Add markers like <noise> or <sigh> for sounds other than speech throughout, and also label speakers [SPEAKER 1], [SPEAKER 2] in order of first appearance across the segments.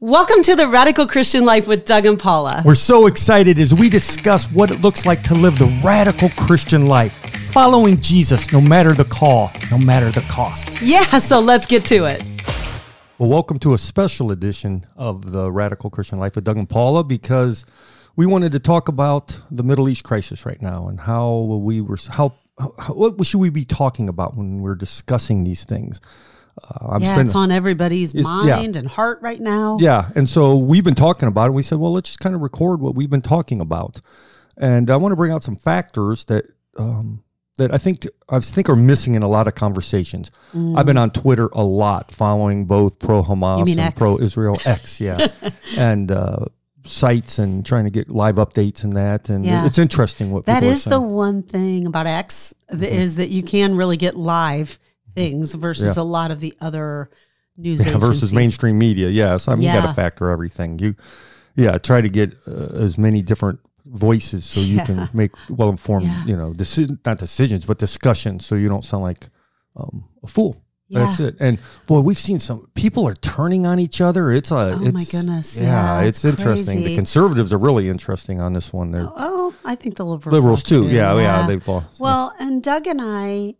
[SPEAKER 1] Welcome to the Radical Christian Life with Doug and Paula.
[SPEAKER 2] We're so excited as we discuss what it looks like to live the radical Christian life, following Jesus no matter the call, no matter the cost.
[SPEAKER 1] Yeah, so let's get to it.
[SPEAKER 2] Well, welcome to a special edition of the Radical Christian Life with Doug and Paula because we wanted to talk about the Middle East crisis right now and how we were how, how what should we be talking about when we're discussing these things.
[SPEAKER 1] Uh, I'm yeah, spending, it's on everybody's mind yeah. and heart right now.
[SPEAKER 2] Yeah, and so we've been talking about it. We said, well, let's just kind of record what we've been talking about, and I want to bring out some factors that um, that I think I think are missing in a lot of conversations. Mm. I've been on Twitter a lot, following both pro Hamas and pro Israel X, yeah, <laughs> and uh, sites and trying to get live updates and that. And yeah. it's interesting what
[SPEAKER 1] that is the one thing about X mm-hmm. is that you can really get live things versus yeah. a lot of the other news <laughs> yeah,
[SPEAKER 2] versus mainstream media. Yes, I mean you got to factor everything. You, yeah, try to get uh, as many different voices so you yeah. can make well informed, yeah. you know, not decisions but discussions, so you don't sound like um, a fool. Yeah. That's it. And boy, we've seen some people are turning on each other. It's a. Oh
[SPEAKER 1] it's, my goodness!
[SPEAKER 2] Yeah, it's, it's interesting. The conservatives are really interesting on this one. There.
[SPEAKER 1] Oh, I think the liberals.
[SPEAKER 2] Liberals too. too. Yeah, yeah, yeah, they've lost.
[SPEAKER 1] Well, and Doug and I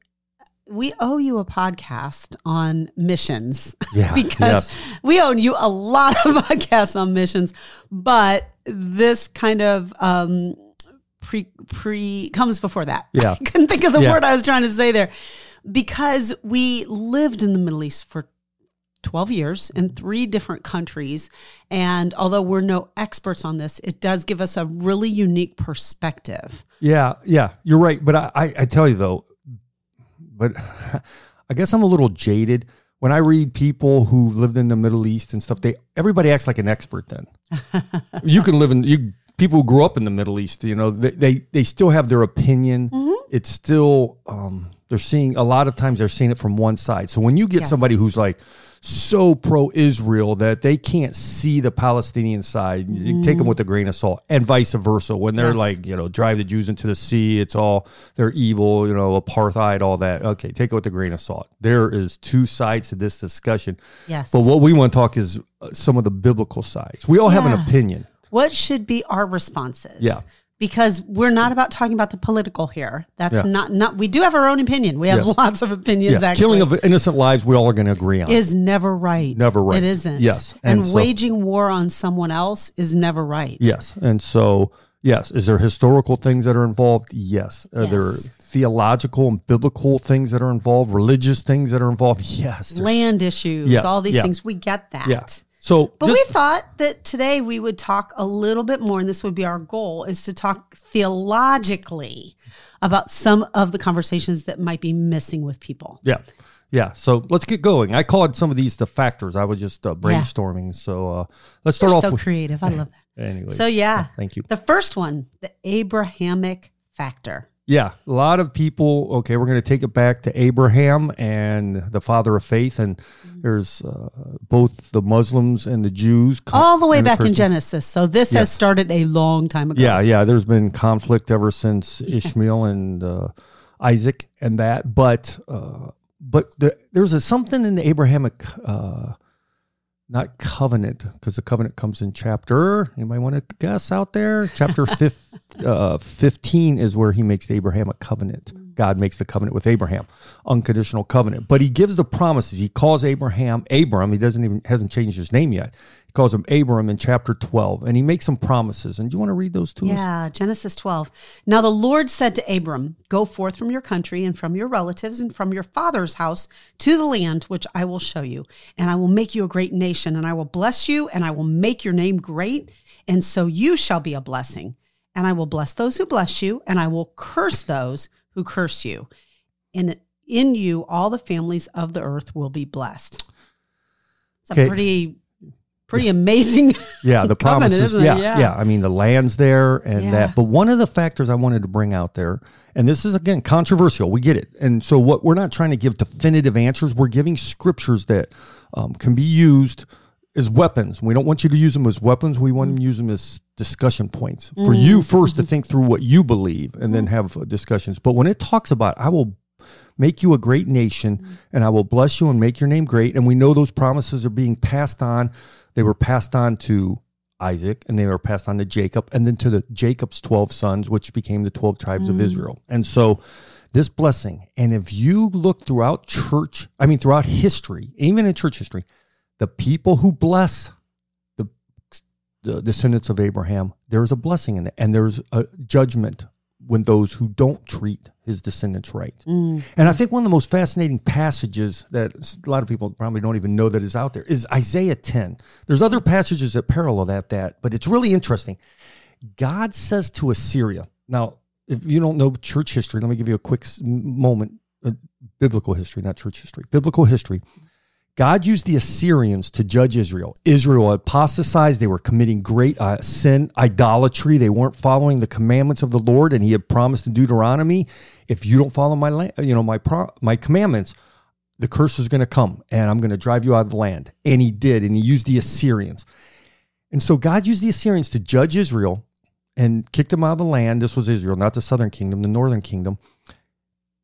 [SPEAKER 1] we owe you a podcast on missions <laughs> yeah, because yes. we owe you a lot of <laughs> podcasts on missions but this kind of um pre pre comes before that
[SPEAKER 2] yeah
[SPEAKER 1] i <laughs> couldn't think of the yeah. word i was trying to say there because we lived in the middle east for 12 years in three different countries. And although we're no experts on this, it does give us a really unique perspective.
[SPEAKER 2] Yeah, yeah, you're right. But I, I, I tell you though, but <laughs> I guess I'm a little jaded when I read people who lived in the Middle East and stuff. They everybody acts like an expert. Then <laughs> you can live in you people who grew up in the Middle East. You know they they, they still have their opinion. Mm-hmm. It's still um, they're seeing a lot of times they're seeing it from one side. So when you get yes. somebody who's like so pro Israel that they can't see the Palestinian side. Mm. Take them with a grain of salt, and vice versa. When they're yes. like, you know, drive the Jews into the sea, it's all they're evil, you know, apartheid, all that. Okay, take it with a grain of salt. There is two sides to this discussion.
[SPEAKER 1] Yes.
[SPEAKER 2] But what we want to talk is uh, some of the biblical sides. We all yeah. have an opinion.
[SPEAKER 1] What should be our responses?
[SPEAKER 2] Yeah
[SPEAKER 1] because we're not about talking about the political here. That's yeah. not not. We do have our own opinion. We have yes. lots of opinions. Yeah.
[SPEAKER 2] Actually, killing of innocent lives, we all are going to agree on.
[SPEAKER 1] Is never right.
[SPEAKER 2] Never right.
[SPEAKER 1] It isn't.
[SPEAKER 2] Yes,
[SPEAKER 1] and, and so, waging war on someone else is never right.
[SPEAKER 2] Yes, and so yes, is there historical things that are involved? Yes. Are yes. there theological and biblical things that are involved? Religious things that are involved? Yes.
[SPEAKER 1] Land issues. Yes. All these things. We get that.
[SPEAKER 2] Yeah. So,
[SPEAKER 1] but we thought that today we would talk a little bit more, and this would be our goal: is to talk theologically about some of the conversations that might be missing with people.
[SPEAKER 2] Yeah, yeah. So let's get going. I called some of these the factors. I was just uh, brainstorming. Yeah. So uh, let's start
[SPEAKER 1] You're
[SPEAKER 2] off.
[SPEAKER 1] So
[SPEAKER 2] with,
[SPEAKER 1] creative. I love that. <laughs>
[SPEAKER 2] anyway.
[SPEAKER 1] So yeah.
[SPEAKER 2] thank you.
[SPEAKER 1] The first one, the Abrahamic factor.
[SPEAKER 2] Yeah, a lot of people. Okay, we're going to take it back to Abraham and the father of faith, and mm-hmm. there's uh, both the Muslims and the Jews,
[SPEAKER 1] all the way back in Genesis. So this yeah. has started a long time ago.
[SPEAKER 2] Yeah, yeah. There's been conflict ever since <laughs> Ishmael and uh, Isaac and that, but uh, but the, there's a, something in the Abrahamic uh, not covenant because the covenant comes in chapter anybody want to guess out there? Chapter <laughs> 15, uh, 15 is where he makes abraham a covenant. God makes the covenant with abraham unconditional covenant. But he gives the promises. He calls abraham abram. He doesn't even hasn't changed his name yet calls him Abram in chapter 12, and he makes some promises. And do you want to read those to
[SPEAKER 1] yeah,
[SPEAKER 2] us?
[SPEAKER 1] Yeah, Genesis 12. Now the Lord said to Abram, Go forth from your country and from your relatives and from your father's house to the land which I will show you. And I will make you a great nation, and I will bless you, and I will make your name great. And so you shall be a blessing. And I will bless those who bless you, and I will curse those who curse you. And in you, all the families of the earth will be blessed. It's a okay. pretty pretty amazing.
[SPEAKER 2] Yeah, the <laughs> promises. Yeah, yeah, yeah, I mean, the land's there and yeah. that. But one of the factors I wanted to bring out there, and this is again controversial. We get it, and so what we're not trying to give definitive answers. We're giving scriptures that um, can be used as weapons. We don't want you to use them as weapons. We want to use them as discussion points for mm. you first to think through what you believe and then have discussions. But when it talks about, I will make you a great nation and I will bless you and make your name great. And we know those promises are being passed on They were passed on to Isaac and they were passed on to Jacob and then to the Jacob's 12 sons, which became the 12 tribes of mm. Israel. And so this blessing, and if you look throughout church, I mean, throughout history, even in church history, the people who bless the, the descendants of Abraham, there's a blessing in it, and there's a judgment when those who don't treat his descendants right. And I think one of the most fascinating passages that a lot of people probably don't even know that is out there is Isaiah 10. There's other passages that parallel that, that but it's really interesting. God says to Assyria, now, if you don't know church history, let me give you a quick moment, uh, biblical history, not church history, biblical history. God used the Assyrians to judge Israel. Israel apostatized. They were committing great uh, sin, idolatry. They weren't following the commandments of the Lord. And he had promised in Deuteronomy, if you don't follow my, you know, my, pro- my commandments, the curse is going to come and I'm going to drive you out of the land. And he did. And he used the Assyrians. And so God used the Assyrians to judge Israel and kick them out of the land. This was Israel, not the southern kingdom, the northern kingdom.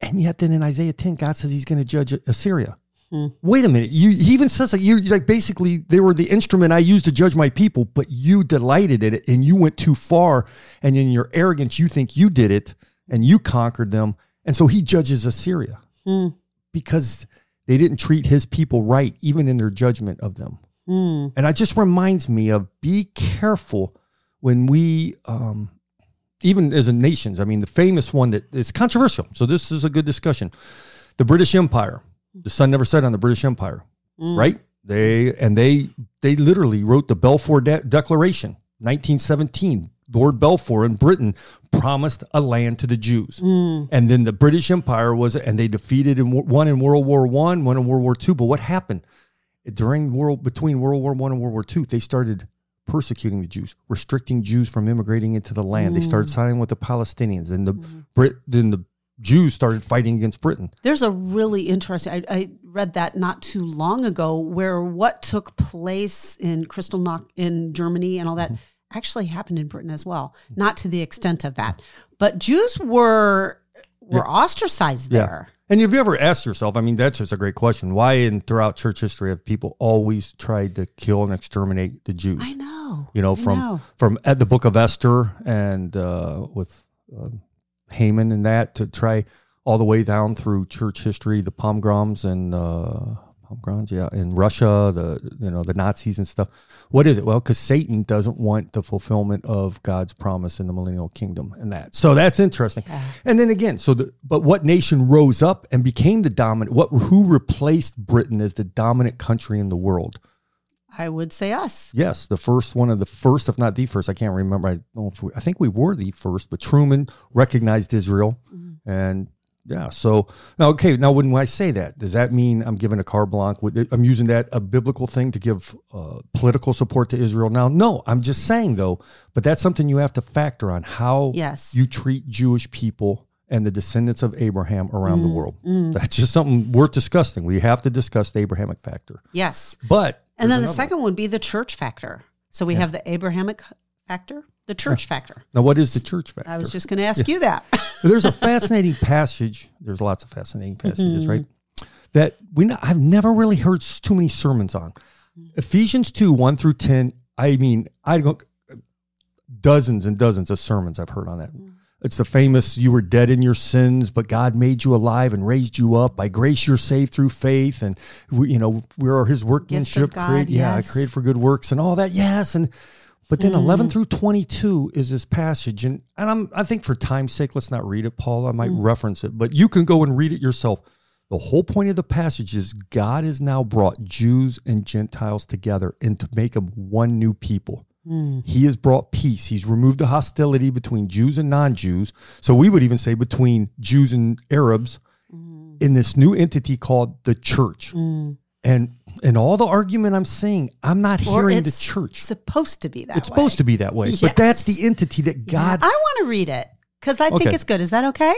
[SPEAKER 2] And yet, then in Isaiah 10, God says he's going to judge Assyria. Mm-hmm. Wait a minute. You, he even says that you like basically they were the instrument I used to judge my people, but you delighted in it and you went too far. And in your arrogance, you think you did it and you conquered them. And so he judges Assyria mm. because they didn't treat his people right, even in their judgment of them. Mm. And it just reminds me of be careful when we, um, even as a nations, I mean, the famous one that is controversial. So this is a good discussion. The British Empire. The sun never set on the British Empire, mm. right? They and they they literally wrote the Balfour De- Declaration, 1917. Lord Balfour in Britain promised a land to the Jews, mm. and then the British Empire was, and they defeated in one in World War One, one in World War Two. But what happened during world between World War One and World War Two? They started persecuting the Jews, restricting Jews from immigrating into the land. They started mm. siding with the Palestinians, and the mm-hmm. Brit, then the Jews started fighting against Britain.
[SPEAKER 1] There's a really interesting. I, I read that not too long ago, where what took place in Kristallnacht in Germany and all that
[SPEAKER 2] Mm-hmm.
[SPEAKER 1] actually happened in Britain as well. Not to the extent of that, but Jews were were ostracized there.
[SPEAKER 2] And have you ever asked yourself? I mean, that's just a great question. Why, in throughout church history, have people always tried to kill and exterminate the Jews?
[SPEAKER 1] I know.
[SPEAKER 2] You know,
[SPEAKER 1] I
[SPEAKER 2] from
[SPEAKER 1] know.
[SPEAKER 2] from at the Book of Esther and uh, with uh, Haman and that to try all the way down through church history, the pogroms and uh, pogroms, yeah, in Russia, the you know the Nazis and stuff. What is it? Well, because Satan doesn't want the fulfillment of God's promise in the millennial kingdom and that. So that's interesting. And then again, so the but what nation rose up and became the dominant? What who replaced Britain as the dominant country in the world?
[SPEAKER 1] I would say us.
[SPEAKER 2] Yes, the first one of the first, if not the first. I can't remember. I don't know if we, I think we were the first, but Truman recognized Israel, mm-hmm. and yeah. So now, okay. Now, when I say that, does that mean I'm giving a carte blanche? I'm using that a biblical thing to give uh, political support to Israel? Now, no. I'm just saying though, but that's something you have to factor on how
[SPEAKER 1] Yes.
[SPEAKER 2] you treat Jewish people and the descendants of Abraham around the mm, world. Mm. That's just something worth discussing. We have to discuss the Abrahamic factor.
[SPEAKER 1] Yes.
[SPEAKER 2] But
[SPEAKER 1] And then the
[SPEAKER 2] another-
[SPEAKER 1] second would be the church factor. So we have the Abrahamic factor, the church factor.
[SPEAKER 2] now, what is the church factor?
[SPEAKER 1] I was just going to ask you that. <laughs>
[SPEAKER 2] there's a fascinating passage. There's lots of fascinating passages, right?
[SPEAKER 1] Mm-hmm.
[SPEAKER 2] That we not, I've never really heard s- too many sermons on. Ephesians two one through ten. I mean, I go dozens and dozens of sermons I've heard on that. It's the famous "You were dead in your sins, but God made you alive and raised you up. By grace, you're saved through faith, and we, you know we are His workmanship,
[SPEAKER 1] God,
[SPEAKER 2] created, yeah, created for good works and all that. Yes, and but then
[SPEAKER 1] Mm-hmm.
[SPEAKER 2] 11 through 22 is this passage. And, and I'm, I think for time's sake, let's not read it, Paul. I might
[SPEAKER 1] Mm.
[SPEAKER 2] reference it, but you can go and read it yourself. The whole point of the passage is God has now brought Jews and Gentiles together and to make them one new people.
[SPEAKER 1] Mm.
[SPEAKER 2] He has brought peace. He's removed the hostility between Jews and non Jews. So we would even say between Jews and Arabs in this new entity called the church. And and all the argument I'm seeing, I'm not
[SPEAKER 1] Mm. Or
[SPEAKER 2] hearing the
[SPEAKER 1] it's
[SPEAKER 2] church.
[SPEAKER 1] supposed to be that
[SPEAKER 2] It's
[SPEAKER 1] way.
[SPEAKER 2] supposed to be that way. But <laughs> that's the entity that God
[SPEAKER 1] I want to read it because I think it's good. Is that okay?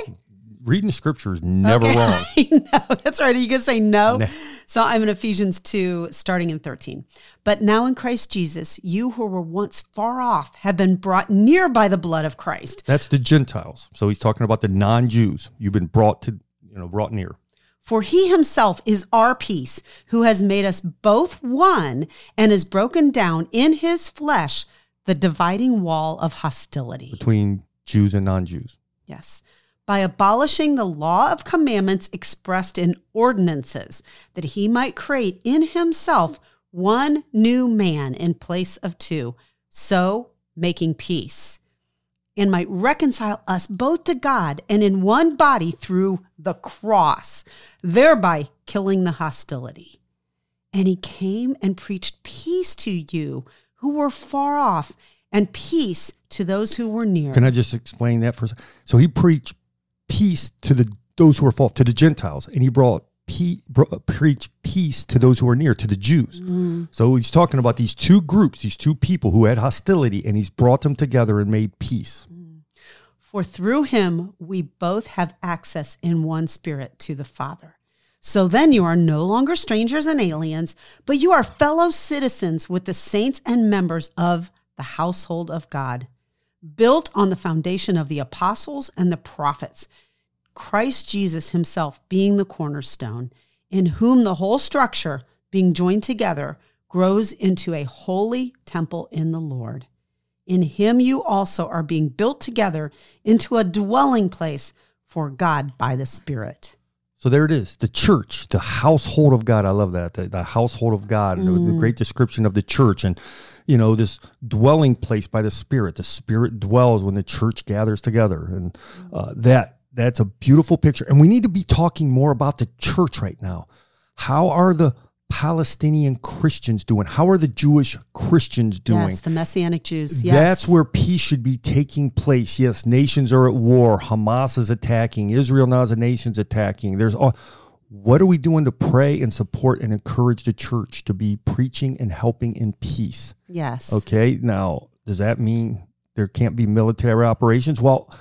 [SPEAKER 2] Reading scripture is never
[SPEAKER 1] Okay.
[SPEAKER 2] wrong. <laughs>
[SPEAKER 1] no, that's right. Are you going to say no?
[SPEAKER 2] No.
[SPEAKER 1] So I'm in Ephesians 2, starting in 13. But now in Christ Jesus, you who were once far off have been brought near by the blood of Christ.
[SPEAKER 2] That's the Gentiles. So he's talking about the non-Jews. You've been brought to, you know, brought near.
[SPEAKER 1] For he himself is our peace, who has made us both one and has broken down in his flesh the dividing wall of hostility.
[SPEAKER 2] between Jews and non-Jews.
[SPEAKER 1] Yes. By abolishing the law of commandments expressed in ordinances, that he might create in himself one new man in place of two, so making peace, and might reconcile us both to God and in one body through the cross, thereby killing the hostility. And he came and preached peace to you who were far off and peace to those who were near.
[SPEAKER 2] Can I just explain that for a second? So he preached peace to the those who are false, to the Gentiles, and he brought pe- bro- uh, preached peace to those who are near, to the Jews. Mm. So he's talking about these two groups, these two people who had hostility, and he's brought them together and made peace. Mm.
[SPEAKER 1] For through him we both have access in one spirit to the Father. So then you are no longer strangers and aliens, but you are fellow citizens with the saints and members of the household of God, built on the foundation of the apostles and the prophets, Christ Jesus himself being the cornerstone, in whom the whole structure, being joined together, grows into a holy temple in the Lord. In him you also are being built together into a dwelling place for God by the Spirit.
[SPEAKER 2] So there it is, the church, the household of God. I love that, the, the household of God, the- the great description of the church, and you know this dwelling place by the Spirit. The Spirit dwells when the church gathers together, and uh, that that's a beautiful picture. And we need to be talking more about the church right now. How are the Palestinian Christians doing? How are the Jewish Christians doing?
[SPEAKER 1] Yes, the Messianic Jews. Yes.
[SPEAKER 2] That's where peace should be taking place. Yes, nations are at war. Hamas is attacking. Israel now as a nation's attacking. There's all. What are we doing to pray and support and encourage the church to be preaching and helping in peace?
[SPEAKER 1] Yes.
[SPEAKER 2] Okay. Now, does that mean there can't be military operations? Well,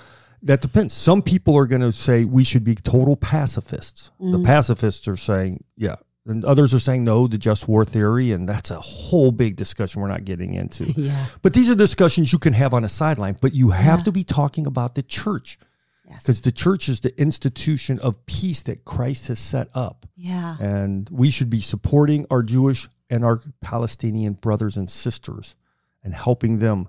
[SPEAKER 2] that depends. Some people are going to say we should be total pacifists. The mm-hmm. pacifists are saying, yeah. And others are saying no, the just war theory. And that's a whole big discussion we're not getting into. <laughs>
[SPEAKER 1] Yeah.
[SPEAKER 2] But these are discussions you can have on a sideline, but you have to be talking about the church
[SPEAKER 1] Yes.
[SPEAKER 2] because the church is the institution of peace that Christ has set up.
[SPEAKER 1] Yeah.
[SPEAKER 2] And we should be supporting our Jewish and our Palestinian brothers and sisters and helping them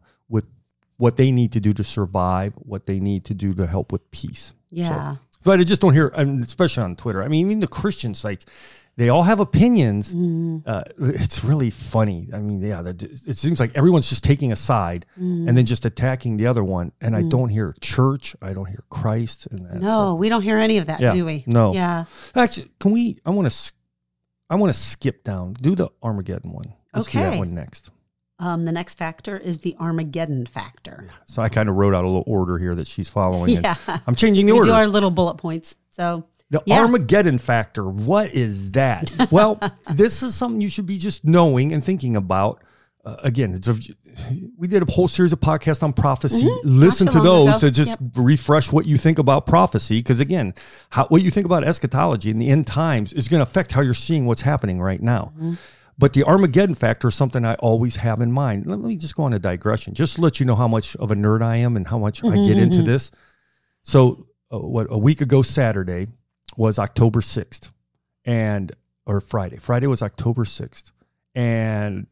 [SPEAKER 2] what they need to do to survive, what they need to do to help with peace.
[SPEAKER 1] Yeah.
[SPEAKER 2] But I just don't hear, especially on Twitter. I mean, even the Christian sites, they all have opinions.
[SPEAKER 1] Mm-hmm.
[SPEAKER 2] Uh, it's really funny. I mean, yeah, that- it seems like everyone's just taking a side
[SPEAKER 1] Mm-hmm.
[SPEAKER 2] and then just attacking the other one. And I don't hear church. I don't hear Christ. And that's,
[SPEAKER 1] no, we don't hear any of that,
[SPEAKER 2] Yeah.
[SPEAKER 1] do we?
[SPEAKER 2] No.
[SPEAKER 1] Yeah.
[SPEAKER 2] Actually, can we? I want to. I want to skip down. Do the Armageddon one. Let's do that one next.
[SPEAKER 1] Um, the next factor is the Armageddon factor.
[SPEAKER 2] So I kind of wrote out a little order here that she's following. <laughs>
[SPEAKER 1] Yeah.
[SPEAKER 2] I'm changing the
[SPEAKER 1] We
[SPEAKER 2] order.
[SPEAKER 1] do our little bullet points. So
[SPEAKER 2] The
[SPEAKER 1] Yeah.
[SPEAKER 2] Armageddon factor. What is that? <laughs> well, this is something you should be just knowing and thinking about. Uh, again, it's a, we did a whole series of podcasts on prophecy. Listen to those
[SPEAKER 1] ago.
[SPEAKER 2] to just refresh what you think about prophecy. Because again, how, what you think about eschatology and the end times is going to affect how you're seeing what's happening right now. But the Armageddon factor is something I always have in mind. Let me just go on a digression, just to let you know how much of a nerd I am and how much I get into this. So, uh, what a week ago Saturday was October 6th and or Friday. Friday was October 6th. And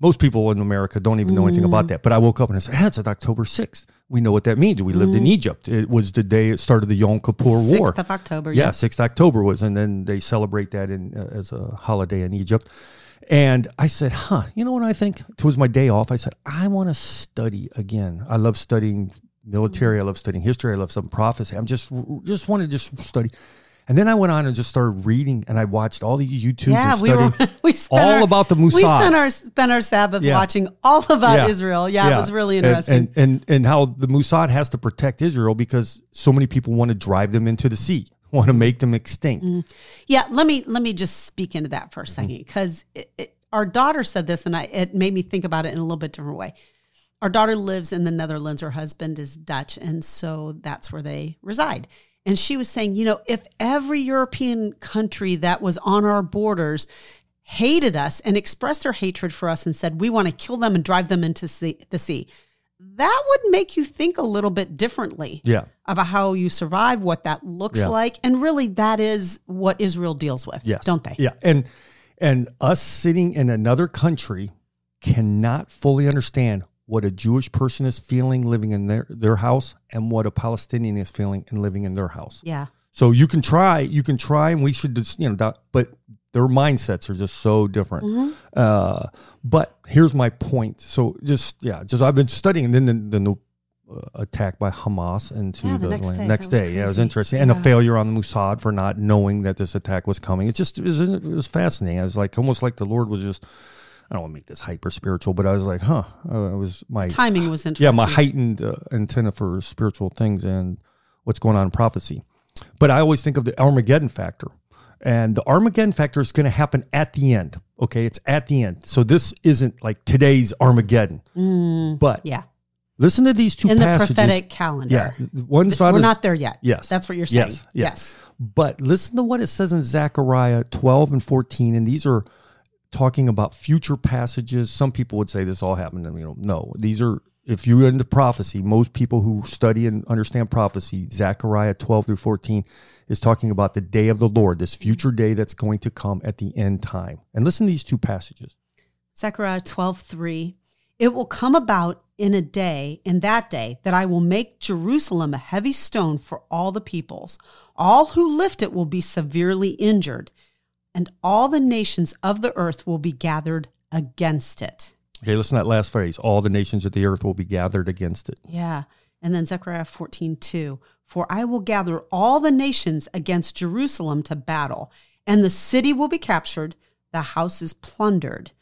[SPEAKER 2] most people in America don't even know anything about that. But I woke up and I said, hey, it's October 6th. We know what that means. We lived in Egypt. It was the day it started the Yom Kippur War.
[SPEAKER 1] 6th of October.
[SPEAKER 2] Yeah, 6th October was, and then they celebrate that in uh, as a holiday in Egypt. And I said, huh, you know what I think? It was my day off. I said, I want to study again. I love studying military. I love studying history. I love some prophecy. I'm just, just want to just study. And then I went on and just started reading, and I watched all these YouTubes
[SPEAKER 1] Yeah,
[SPEAKER 2] and
[SPEAKER 1] we were <laughs> we
[SPEAKER 2] all
[SPEAKER 1] our,
[SPEAKER 2] about the Mossad.
[SPEAKER 1] We spent our spent our Sabbath
[SPEAKER 2] Yeah.
[SPEAKER 1] watching all about
[SPEAKER 2] Yeah.
[SPEAKER 1] Israel. Yeah, it was really
[SPEAKER 2] And-
[SPEAKER 1] interesting.
[SPEAKER 2] And, and and how the Mossad has to protect Israel because so many people want to drive them into the sea, <laughs> want to make them extinct. Mm.
[SPEAKER 1] Yeah, let me let me just speak into that for a mm-hmm. second because our daughter said this, and I it made me think about it in a little bit different way. Our daughter lives in the Netherlands. Her husband is Dutch, and so that's where they reside. And she was saying, you know, if every European country that was on our borders hated us and expressed their hatred for us and said we want to kill them and drive them into sea, the sea, that would make you think a little bit differently
[SPEAKER 2] Yeah.
[SPEAKER 1] about how you survive, what that looks
[SPEAKER 2] Yeah.
[SPEAKER 1] like, and really that is what Israel deals with,
[SPEAKER 2] Yes.
[SPEAKER 1] don't they?
[SPEAKER 2] Yeah. And and us sitting in another country cannot fully understand what a Jewish person is feeling living in their, their house and what a Palestinian is feeling and living in their house.
[SPEAKER 1] Yeah.
[SPEAKER 2] So you can try, you can try, and we should just, you know, but their mindsets are just so different.
[SPEAKER 1] Mhm.
[SPEAKER 2] Uh, but here's my point. So just, yeah, just I've been studying, and then the, uh, attack by Hamas into
[SPEAKER 1] Yeah, the
[SPEAKER 2] the,
[SPEAKER 1] next
[SPEAKER 2] land-
[SPEAKER 1] day.
[SPEAKER 2] next
[SPEAKER 1] was.
[SPEAKER 2] Yeah, it was interesting. And the
[SPEAKER 1] Yeah.
[SPEAKER 2] failure on the Mossad for not knowing that this attack was coming. It's just, it was, it was fascinating. I was like, almost like the Lord was just, I don't want to make this hyper spiritual, but I was like, huh, uh, it was my
[SPEAKER 1] Timing was interesting.
[SPEAKER 2] yeah, my heightened uh, antenna for spiritual things and what's going on in prophecy. But I always think of the Armageddon factor. And the Armageddon factor is going to happen at the end. Okay. It's at the end. So this isn't like today's Armageddon.
[SPEAKER 1] Mm,
[SPEAKER 2] But
[SPEAKER 1] yeah.
[SPEAKER 2] listen to these two
[SPEAKER 1] In the prophetic calendar.
[SPEAKER 2] Yeah. One
[SPEAKER 1] Th-
[SPEAKER 2] side
[SPEAKER 1] We're not there yet.
[SPEAKER 2] Yes.
[SPEAKER 1] That's what you're saying.
[SPEAKER 2] Yes,
[SPEAKER 1] Yes.
[SPEAKER 2] yes. But listen to what it says in Zechariah 12 and 14. And these are talking about future passages. Some people would say this all happened. And, you know, no, these are, if you're into prophecy, most people who study and understand prophecy, Zechariah 12 through 14 is talking about the day of the Lord, this mm-hmm. future day that's going to come at the end time. And listen to these two passages.
[SPEAKER 1] Zechariah 12, 3. It will come about in a day, in that day, that I will make Jerusalem a heavy stone for all the peoples. All who lift it will be severely injured, and all the nations of the earth will be gathered against it.
[SPEAKER 2] Okay, listen to that last phrase. All the nations of the earth will be gathered against it.
[SPEAKER 1] Yeah. And then Zechariah 14, 2. For I will gather all the nations against Jerusalem to battle, and the city will be captured, the houses plundered,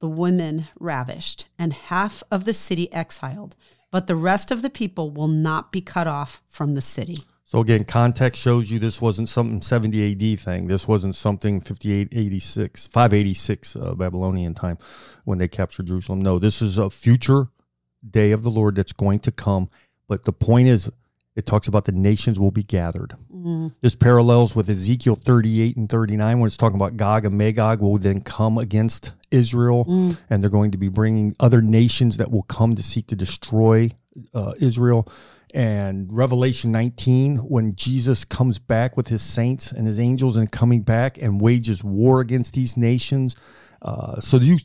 [SPEAKER 1] the women ravished, and half of the city exiled. But the rest of the people will not be cut off from the city.
[SPEAKER 2] So again, context shows you this wasn't something 70 AD thing. This wasn't something 5886, 586 uh, Babylonian time when they captured Jerusalem. No, this is a future day of the Lord that's going to come. But the point is, it talks about the nations will be gathered.
[SPEAKER 1] Mm,
[SPEAKER 2] This parallels with Ezekiel 38 and 39 when it's talking about Gog and Magog will then come against Israel
[SPEAKER 1] mm,
[SPEAKER 2] and they're going to be bringing other nations that will come to seek to destroy uh, Israel. And Revelation 19, when Jesus comes back with his saints and his angels and coming back and wages war against these nations. Uh, so you,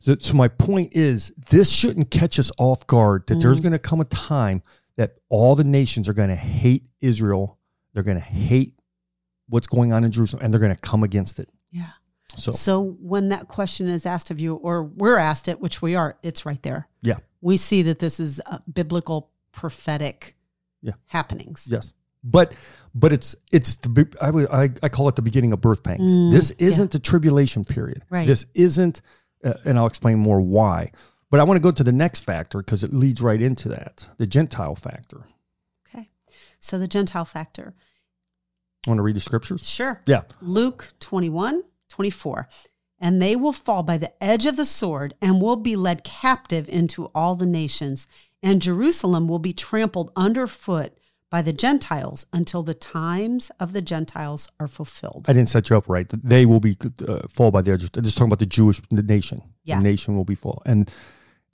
[SPEAKER 2] so so my point is, this shouldn't catch us off guard. That there's going to come a time that all the nations are going to hate Israel. They're going to hate what's going on in Jerusalem, and they're going to come against it.
[SPEAKER 1] yeah.
[SPEAKER 2] So
[SPEAKER 1] So when that question is asked of you, or we're asked it, which we are, it's right there.
[SPEAKER 2] yeah,
[SPEAKER 1] We see that this is uh, biblical prophetic
[SPEAKER 2] Yeah.
[SPEAKER 1] happenings.
[SPEAKER 2] Yes, but but it's it's the I I, I call it the beginning of birth pangs.
[SPEAKER 1] Mm,
[SPEAKER 2] this isn't the tribulation period.
[SPEAKER 1] Right.
[SPEAKER 2] This isn't, uh, and I'll explain more why. But I want to go to the next factor because it leads right into that the Gentile factor.
[SPEAKER 1] Okay. So the Gentile factor.
[SPEAKER 2] Want to read the scriptures?
[SPEAKER 1] Sure.
[SPEAKER 2] Yeah.
[SPEAKER 1] Luke 21, 24. And they will fall by the edge of the sword and will be led captive into all the nations. And Jerusalem will be trampled underfoot by the Gentiles until the times of the Gentiles are fulfilled.
[SPEAKER 2] I didn't set you up right. They will be uh, fall by the edge. I'm just talking about the Jewish the nation.
[SPEAKER 1] Yeah.
[SPEAKER 2] The nation will be fall. and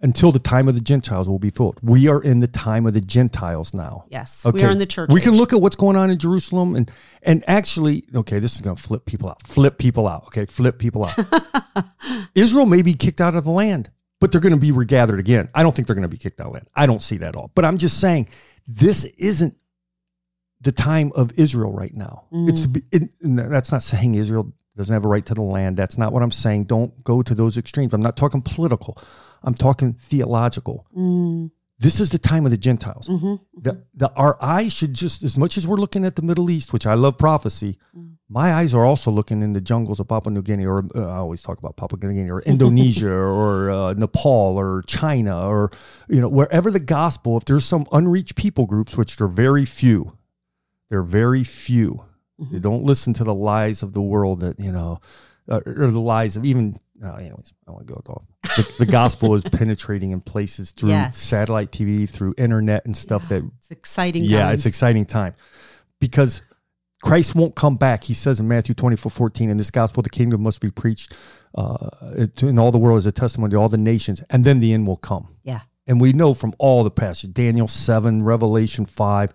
[SPEAKER 2] until the time of the Gentiles will be filled. We are in the time of the Gentiles now.
[SPEAKER 1] Yes. We are in the church.
[SPEAKER 2] We can look at what's going on in Jerusalem and and actually, okay, this is going to flip people out. Flip people out. Okay, flip people out. <laughs> Israel may be kicked out of the land, but they're going to be regathered again. I don't think they're going to be kicked out of the land. I don't see that at all. But I'm just saying, this isn't the time of Israel right now. Mm. It's the, it, that's not saying Israel doesn't have a right to the land. That's not what I'm saying. Don't go to those extremes. I'm not talking political. I'm talking theological.
[SPEAKER 1] Mm,
[SPEAKER 2] This is the time of the Gentiles
[SPEAKER 1] mhm.
[SPEAKER 2] the, the our eyes should just as much as we're looking at the Middle East, which I love prophecy. My eyes are also looking in the jungles of Papua New Guinea, or uh, I always talk about Papua New Guinea, or <laughs> Indonesia, or uh, Nepal, or China, or you know wherever the gospel. If there's some unreached people groups, which are very few, they're very few. They don't listen to the lies of the world that you know, uh, or the lies of even. Uh, anyways, I want to go off. The, the gospel is penetrating in places through
[SPEAKER 1] Yes.
[SPEAKER 2] satellite TV, through internet and stuff that
[SPEAKER 1] It's exciting.
[SPEAKER 2] yeah,
[SPEAKER 1] times.
[SPEAKER 2] it's exciting time because Christ won't come back. He says in Matthew 24, 14, in this gospel, the kingdom must be preached uh, in all the world as a testimony to all the nations, and then the end will come.
[SPEAKER 1] Yeah.
[SPEAKER 2] And we know from all the passages, Daniel 7, Revelation 5,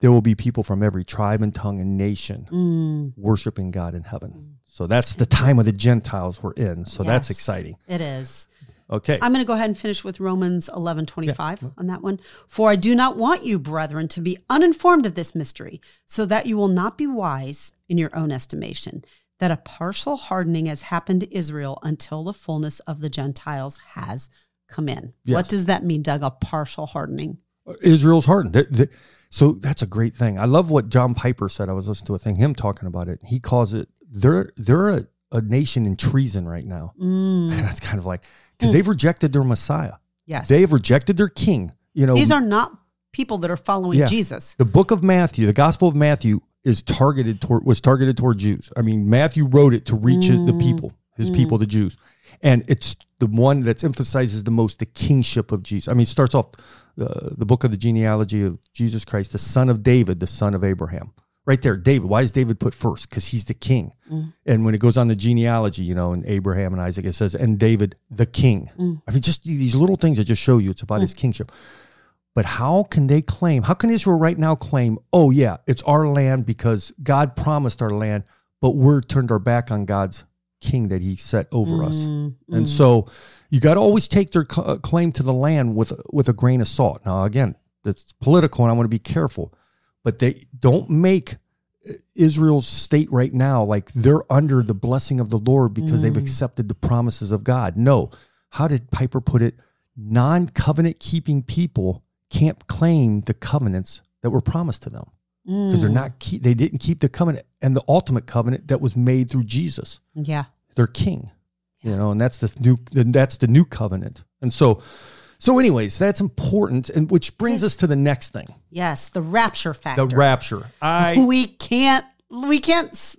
[SPEAKER 2] there will be people from every tribe and tongue and nation
[SPEAKER 1] Mm.
[SPEAKER 2] worshiping God in heaven. So that's the time of the Gentiles we're in. So that's exciting.
[SPEAKER 1] It is.
[SPEAKER 2] Okay.
[SPEAKER 1] I'm going to go ahead and finish with Romans 11 25 on that one. For I do not want you, brethren, to be uninformed of this mystery, so that you will not be wise in your own estimation, that a partial hardening has happened to Israel until the fullness of the Gentiles has come in. What does that mean, Doug? A partial hardening?
[SPEAKER 2] Israel's hardened. They- they- so that's a great thing. I love what John Piper said. I was listening to a thing, him talking about it. He calls it they're they're a, a nation in treason right now.
[SPEAKER 1] Mm, <laughs>
[SPEAKER 2] that's kind of like because they've rejected their Messiah.
[SPEAKER 1] yes.
[SPEAKER 2] They've rejected their king. You know,
[SPEAKER 1] These are not people that are following
[SPEAKER 2] Yeah.
[SPEAKER 1] Jesus.
[SPEAKER 2] the book of Matthew, the Gospel of Matthew is targeted toward was targeted toward Jews. I mean, Matthew wrote it to reach the people, his mm. people, the Jews, and it's the one that's emphasizes the most the kingship of Jesus. I mean, it starts off uh, the book of the genealogy of Jesus Christ, the son of David, the son of Abraham. Right there, David. Why is David put first? Because he's the king. Mm. And when it goes on the genealogy, you know, in Abraham and Isaac, it says, and David, the king. Mm. I mean, just these little things that just show you it's about his kingship. But how can they claim, how can Israel right now claim, oh, yeah, it's our land because God promised our land, but we're turned our back on God's king that he set over us?
[SPEAKER 1] Mm,
[SPEAKER 2] And
[SPEAKER 1] mm.
[SPEAKER 2] so you got to always take their cl- uh, claim to the land with, with a grain of salt. Now, again, that's political and I want to be careful, but they don't make uh, Israel's state right now like they're under the blessing of the Lord because they've
[SPEAKER 1] Mm.
[SPEAKER 2] accepted the promises of God. No. How did Piper put it? Non covenant keeping people can't claim the covenants that were promised to them because they're
[SPEAKER 1] Mm.
[SPEAKER 2] not keep, they didn't keep the covenant and the ultimate covenant that was made through Jesus
[SPEAKER 1] Yeah.
[SPEAKER 2] their king you know and that's the new that's the new covenant and so so anyways that's important and which brings us to the next thing
[SPEAKER 1] Yes. The rapture factor.
[SPEAKER 2] the rapture i <laughs>
[SPEAKER 1] we can't we can't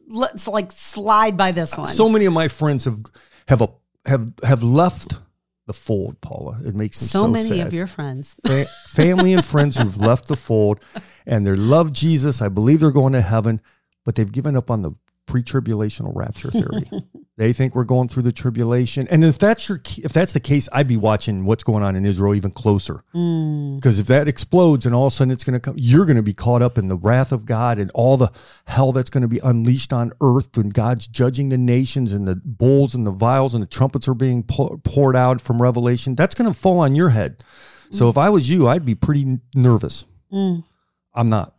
[SPEAKER 1] like slide by this one.
[SPEAKER 2] so many of my friends have have a have have left the fold paula it makes me so,
[SPEAKER 1] so many
[SPEAKER 2] sad.
[SPEAKER 1] of your friends.
[SPEAKER 2] Fa- family and friends who've <laughs> left the fold and they love jesus i believe they're going to heaven but they've given up on the pre-tribulational rapture theory. <laughs> They think we're going through the tribulation. And if that's your if that's the case i'd be watching what's going on in israel even closer.
[SPEAKER 1] Mm,
[SPEAKER 2] because if that explodes and all of a sudden it's going to come you're going to be caught up in the wrath of god and all the hell that's going to be unleashed on earth when god's judging the nations and the bowls and the vials and the trumpets are being pou- poured out from revelation. That's going to fall on your head. So if i was you i'd be pretty nervous.
[SPEAKER 1] Mm,
[SPEAKER 2] i'm not.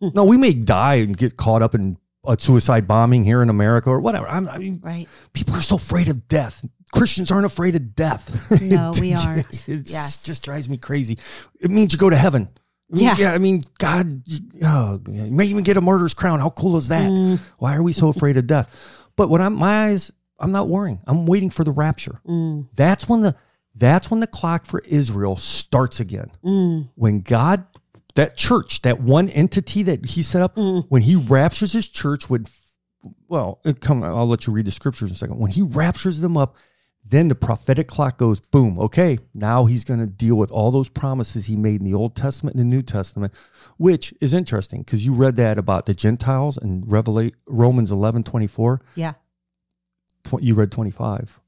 [SPEAKER 2] <laughs> No we may die and get caught up in a suicide bombing here in america or whatever. I'm, i mean
[SPEAKER 1] right.
[SPEAKER 2] people are so afraid of death. Christians aren't afraid of death. <laughs>
[SPEAKER 1] No, we aren't.
[SPEAKER 2] it
[SPEAKER 1] Yes.
[SPEAKER 2] just drives me crazy. It means you go to heaven.
[SPEAKER 1] Yeah.
[SPEAKER 2] yeah i mean god you, oh, you may even get a martyr's crown. How cool is that?
[SPEAKER 1] Mm,
[SPEAKER 2] why are we so afraid of death? But when i'm my eyes i'm not worrying. I'm waiting for the rapture.
[SPEAKER 1] Mm,
[SPEAKER 2] that's when the that's when the clock for israel starts again.
[SPEAKER 1] Mm,
[SPEAKER 2] when God, that church, that one entity that He set up,
[SPEAKER 1] Mm.
[SPEAKER 2] when He raptures His church, would well, come. I'll let you read the scriptures in a second. When He raptures them up, then the prophetic clock goes boom. Okay, now He's going to deal with all those promises He made in the Old Testament and the New Testament, which is interesting because you read that about the Gentiles in Revelation Romans eleven twenty four.
[SPEAKER 1] yeah.
[SPEAKER 2] You read twenty five.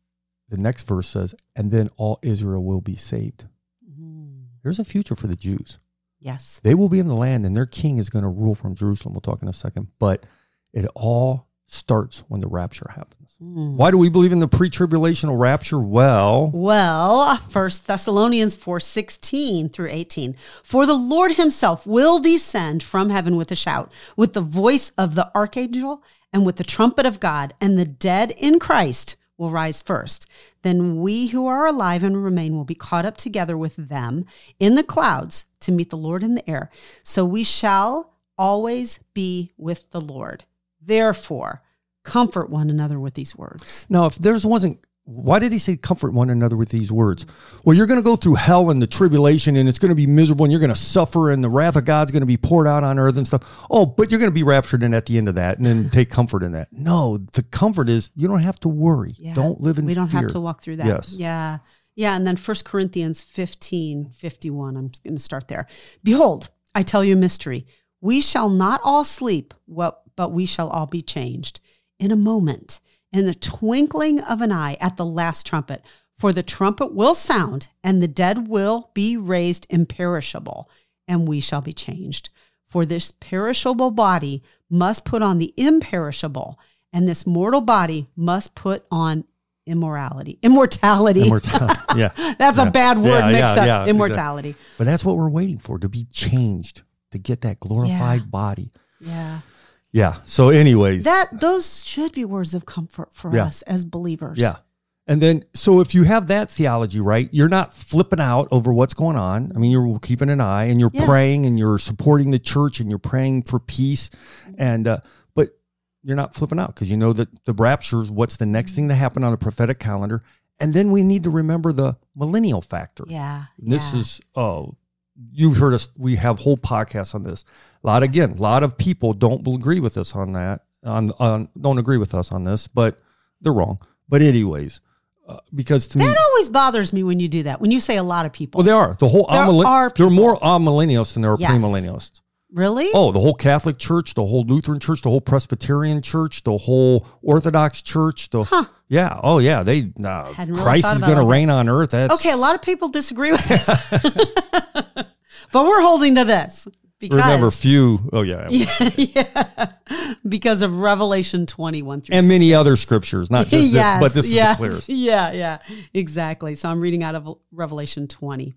[SPEAKER 2] The next verse says, "And then all Israel will be saved."
[SPEAKER 1] Mm,
[SPEAKER 2] There's a future for the Jews.
[SPEAKER 1] Yes.
[SPEAKER 2] They will be in the land and their king is going to rule from Jerusalem. We'll talk in a second. But it all starts when the rapture happens.
[SPEAKER 1] Mm.
[SPEAKER 2] Why do we believe in the pre tribulational rapture? Well,
[SPEAKER 1] Well, First Thessalonians 4 16 through 18. For the Lord himself will descend from heaven with a shout, with the voice of the archangel, and with the trumpet of God, and the dead in Christ will rise first. Then we who are alive and remain will be caught up together with them in the clouds to meet the Lord in the air. So we shall always be with the Lord. Therefore, comfort one another with these words.
[SPEAKER 2] now, if there's wasn't, why did he say comfort one another with these words? Well, you're going to go through hell and the tribulation and it's going to be miserable and you're going to suffer and the wrath of God's going to be poured out on earth and stuff. Oh, but you're going to be raptured in at the end of that and then <laughs> take comfort in that. No, the comfort is you don't have to worry.
[SPEAKER 1] Yeah.
[SPEAKER 2] Don't live in
[SPEAKER 1] we don't
[SPEAKER 2] fear.
[SPEAKER 1] have to walk through that.
[SPEAKER 2] Yes.
[SPEAKER 1] Yeah. Yeah. And then First Corinthians 15, 51. I'm going to start there. Behold, I tell you a mystery. We shall not all sleep, but we shall all be changed in a moment, in the twinkling of an eye at the last trumpet. For the trumpet will sound, and the dead will be raised imperishable, and we shall be changed. For this perishable body must put on the imperishable, and this mortal body must put on immorality. Immortality.
[SPEAKER 2] Immortality. <laughs> Yeah.
[SPEAKER 1] That's
[SPEAKER 2] Yeah.
[SPEAKER 1] a bad word
[SPEAKER 2] Yeah,
[SPEAKER 1] mix
[SPEAKER 2] yeah,
[SPEAKER 1] up.
[SPEAKER 2] yeah,
[SPEAKER 1] Immortality.
[SPEAKER 2] But that's what we're waiting for to be changed, to get that glorified body.
[SPEAKER 1] Yeah.
[SPEAKER 2] Yeah. So, anyways,
[SPEAKER 1] That those should be words of comfort for us as believers.
[SPEAKER 2] yeah. And then, so if you have that theology, right, you're not flipping out over what's going on. I mean, you're keeping an eye and you're praying and you're supporting the church and you're praying for peace. And, uh, you're not flipping out because you know that the rapture is what's the next thing to happen on the prophetic calendar. And then we need to remember the millennial factor.
[SPEAKER 1] Yeah.
[SPEAKER 2] This
[SPEAKER 1] yeah.
[SPEAKER 2] is oh, you've heard us. We have whole podcasts on this. A lot again, a lot of people don't agree with us on that. On, on don't agree with us on this, but they're wrong. But anyways, uh, because to me,
[SPEAKER 1] That always bothers me when you do that. When you say a lot of people.
[SPEAKER 2] well, they are the whole.
[SPEAKER 1] There
[SPEAKER 2] amillen-
[SPEAKER 1] are
[SPEAKER 2] there are more amillennialists than there are
[SPEAKER 1] Yes.
[SPEAKER 2] premillennialists.
[SPEAKER 1] Really?
[SPEAKER 2] Oh, the whole Catholic Church, the whole Lutheran Church, the whole Presbyterian Church, the whole Orthodox Church. The
[SPEAKER 1] Huh.
[SPEAKER 2] yeah, oh yeah, they uh,
[SPEAKER 1] really
[SPEAKER 2] Christ is going to reign on earth. That's
[SPEAKER 1] Okay, a lot of people disagree with this. <laughs> <laughs> but we're holding to this because
[SPEAKER 2] remember few. Oh yeah, <laughs>
[SPEAKER 1] yeah, yeah, because of Revelation 21 through
[SPEAKER 2] and many
[SPEAKER 1] 6.
[SPEAKER 2] other scriptures, not just
[SPEAKER 1] yes,
[SPEAKER 2] this, but this
[SPEAKER 1] yes,
[SPEAKER 2] is the clearest.
[SPEAKER 1] Yeah, yeah, exactly. So I'm reading out of Revelation 20.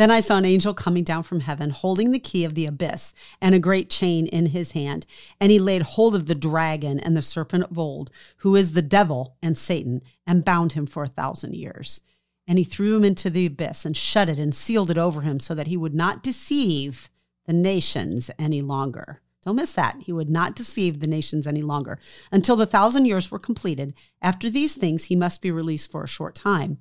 [SPEAKER 1] Then I saw an angel coming down from heaven, holding the key of the abyss and a great chain in his hand. And he laid hold of the dragon and the serpent of old, who is the devil and Satan, and bound him for a thousand years. And he threw him into the abyss and shut it and sealed it over him so that he would not deceive the nations any longer. Don't miss that. He would not deceive the nations any longer until the thousand years were completed. After these things, he must be released for a short time.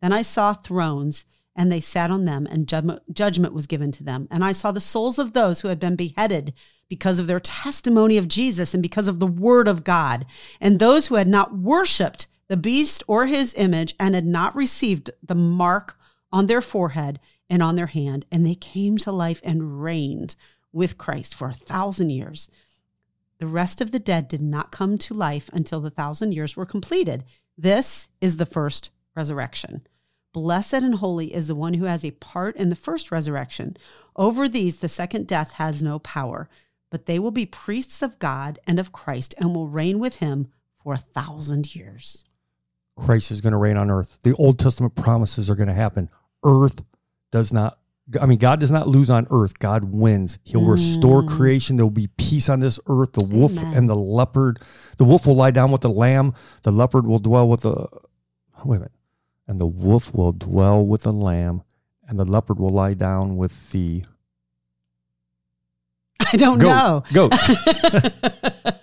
[SPEAKER 1] Then I saw thrones, and they sat on them, and judgment, was given to them. And I saw the souls of those who had been beheaded because of their testimony of Jesus and because of the word of God, and those who had not worshipped the beast or his image and had not received the mark on their forehead and on their hand. And they came to life and reigned with Christ for a thousand years. The rest of the dead did not come to life until the thousand years were completed. This is the first resurrection. Blessed and holy is the one who has a part in the first resurrection. Over these, the second death has no power, but they will be priests of God and of Christ and will reign with him for a thousand years.
[SPEAKER 2] Christ is going to reign on earth. The Old Testament promises are going to happen. Earth does not. I mean, God does not lose on earth. God wins. He'll restore
[SPEAKER 1] Mm.
[SPEAKER 2] creation. There will be peace on this earth. The wolf
[SPEAKER 1] Amen.
[SPEAKER 2] and the leopard. The wolf will lie down with the lamb. The leopard will dwell with the. Wait a minute. And the wolf will dwell with the lamb, and the leopard will lie down with the <laughs>
[SPEAKER 1] I don't know.
[SPEAKER 2] goat. Goat.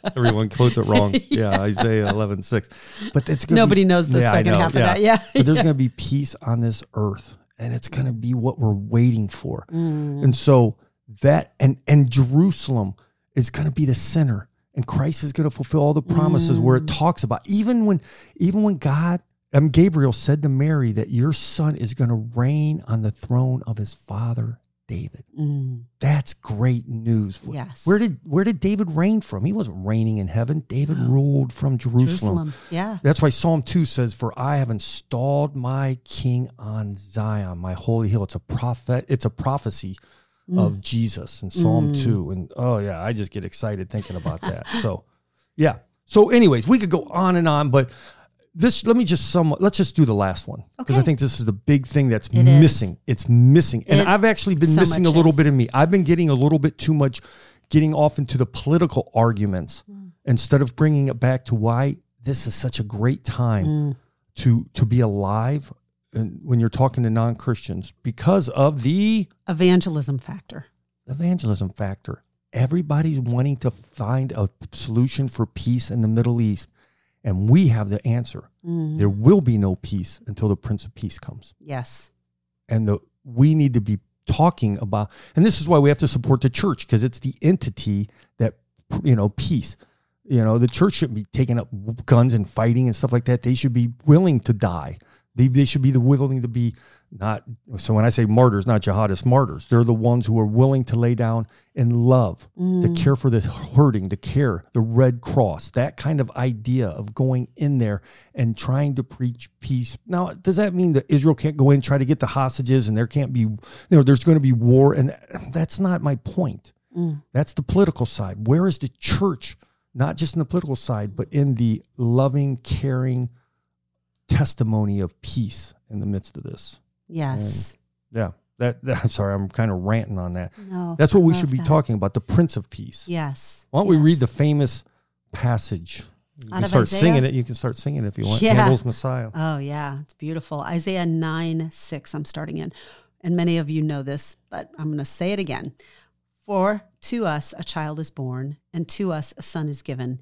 [SPEAKER 2] <laughs> Everyone quotes it wrong. <laughs> Yeah, Isaiah eleven six. But it's gonna be-
[SPEAKER 1] Nobody knows the
[SPEAKER 2] Yeah,
[SPEAKER 1] second
[SPEAKER 2] know,
[SPEAKER 1] half
[SPEAKER 2] yeah.
[SPEAKER 1] of that. Yeah.
[SPEAKER 2] but there's going to be peace on this earth and it's going to be what we're waiting for
[SPEAKER 1] Mm.
[SPEAKER 2] and so that and and jerusalem is going to be the center and christ is going to fulfill all the promises where it talks about even when even when god um, gabriel said to mary that your son is going to reign on the throne of his father david
[SPEAKER 1] Mm.
[SPEAKER 2] that's great news
[SPEAKER 1] Yes.
[SPEAKER 2] where did where did david reign from he wasn't reigning in heaven david ruled from jerusalem
[SPEAKER 1] Jerusalem. Yeah.
[SPEAKER 2] that's why Psalm 2 says, For I have installed my king on Zion, my holy hill. It's a prophet, it's a prophecy of Jesus in Psalm 2. And oh yeah, I just get excited thinking about that. so yeah. So, anyways, we could go on and on, but this let me just sum let's just do the last one. Because I think this is the big thing that's
[SPEAKER 1] It is.
[SPEAKER 2] missing. It's missing. And
[SPEAKER 1] It
[SPEAKER 2] I've actually been
[SPEAKER 1] so
[SPEAKER 2] missing a little
[SPEAKER 1] is.
[SPEAKER 2] bit of me. I've been getting a little bit too much getting off into the political arguments
[SPEAKER 1] Mm.
[SPEAKER 2] instead of bringing it back to why this is such a great time
[SPEAKER 1] Mm.
[SPEAKER 2] to to be alive and when you're talking to non-Christians because of the
[SPEAKER 1] Evangelism factor.
[SPEAKER 2] evangelism factor. Everybody's wanting to find a solution for peace in the Middle East and we have the answer.
[SPEAKER 1] Mm.
[SPEAKER 2] There will be no peace until the prince of peace comes.
[SPEAKER 1] Yes.
[SPEAKER 2] And the we need to be talking about and this is why we have to support the church because it's the entity that you know peace you know the church shouldn't be taking up guns and fighting and stuff like that they should be willing to die They, they should be the willing to be not. So when I say martyrs, not jihadists, martyrs. They're the ones who are willing to lay down and love, to mm. care for the hurting, to care, the Red Cross, that kind of idea of going in there and trying to preach peace. Now, does that mean that Israel can't go in and try to get the hostages and there can't be, you know, there's going to be war? And that's not my point. Mm. That's the political side. Where is the church? Not just in the political side, but in the loving, caring testimony of peace in the midst of this.
[SPEAKER 1] Yes.
[SPEAKER 2] Yeah. That, that I'm sorry, I'm kind of ranting on that.
[SPEAKER 1] No.
[SPEAKER 2] That's what we should be
[SPEAKER 1] that.
[SPEAKER 2] talking about, the Prince of Peace.
[SPEAKER 1] Yes.
[SPEAKER 2] Why don't we read the famous passage? You
[SPEAKER 1] Out
[SPEAKER 2] can start
[SPEAKER 1] Isaiah?
[SPEAKER 2] singing it. You can start singing it if you want.
[SPEAKER 1] Yeah.
[SPEAKER 2] Handel's Messiah.
[SPEAKER 1] Oh, yeah. It's beautiful. Isaiah 9 6, I'm starting in. And many of you know this, but I'm going to say it again. For to us a child is born, and to us a son is given,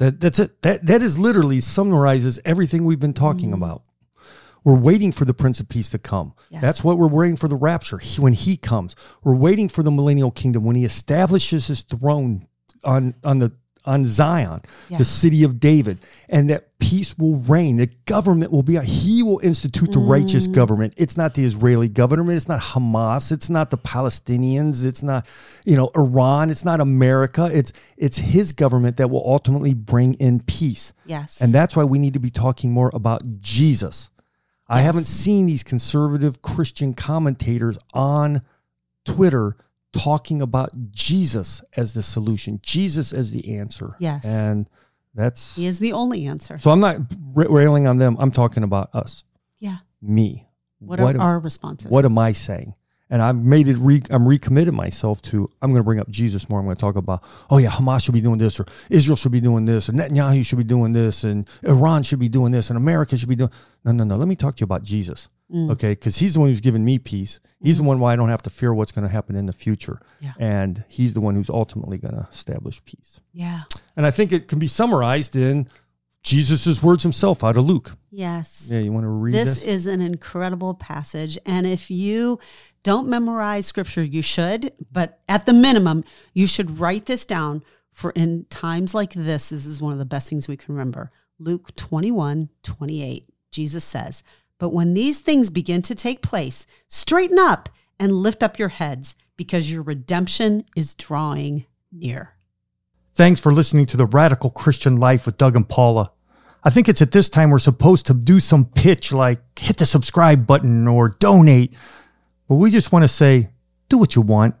[SPEAKER 2] That that's it. That that is literally summarizes everything we've been talking mm. about. We're waiting for the Prince of Peace to come.
[SPEAKER 1] Yes.
[SPEAKER 2] That's what we're waiting for the rapture he- when he comes. We're waiting for the millennial kingdom when he establishes his throne on on the on Zion,
[SPEAKER 1] Yeah.
[SPEAKER 2] the city of David, and that peace will reign. The government will be. He will institute the righteous
[SPEAKER 1] Mm.
[SPEAKER 2] government. It's not the Israeli government. It's not Hamas. It's not the Palestinians. It's not you know Iran. It's not America. It's it's his government that will ultimately bring in peace.
[SPEAKER 1] Yes.
[SPEAKER 2] And that's why we need to be talking more about Jesus. I haven't seen these conservative Christian commentators on Twitter talking about Jesus as the solution, Jesus as the answer.
[SPEAKER 1] Yes.
[SPEAKER 2] And that's
[SPEAKER 1] he is the only answer.
[SPEAKER 2] so I'm not ra- railing on them. I'm talking about us,
[SPEAKER 1] yeah.
[SPEAKER 2] me.
[SPEAKER 1] What, are
[SPEAKER 2] am-
[SPEAKER 1] our responses?
[SPEAKER 2] what am I saying? And I've made it. Re, I'm recommitted myself to. I'm going to bring up Jesus more. I'm going to talk about. Oh yeah, Hamas should be doing this, or Israel should be doing this, and Netanyahu should be doing this, and Iran should be doing this, and America should be doing. No, no, no. Let me talk to you about Jesus.
[SPEAKER 1] Mm.
[SPEAKER 2] Okay, because he's the one who's given me peace. He's the one why I don't have to fear what's going to happen in the future,
[SPEAKER 1] Yeah.
[SPEAKER 2] and he's the one who's ultimately going to establish peace.
[SPEAKER 1] Yeah.
[SPEAKER 2] And I think it can be summarized in Jesus' words himself out of Luke.
[SPEAKER 1] Yes.
[SPEAKER 2] Yeah, you want to read
[SPEAKER 1] this
[SPEAKER 2] this?
[SPEAKER 1] is an incredible passage. And if you don't memorize scripture, you should, but at the minimum, you should write this down for in times like this. This is one of the best things we can remember. Luke 21, 28. Jesus says, But when these things begin to take place, straighten up and lift up your heads because your redemption is drawing near.
[SPEAKER 2] Thanks for listening to the Radical Christian Life with Doug and Paula. I think it's at this time we're supposed to do some pitch like hit the subscribe button or donate. But we just want to say, do what you want.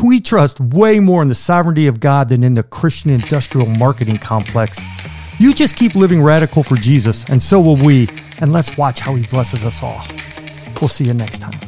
[SPEAKER 2] We trust way more in the sovereignty of God than in the Christian industrial marketing complex. You just keep living radical for Jesus, and so will we. And let's watch how he blesses us all. We'll see you next time.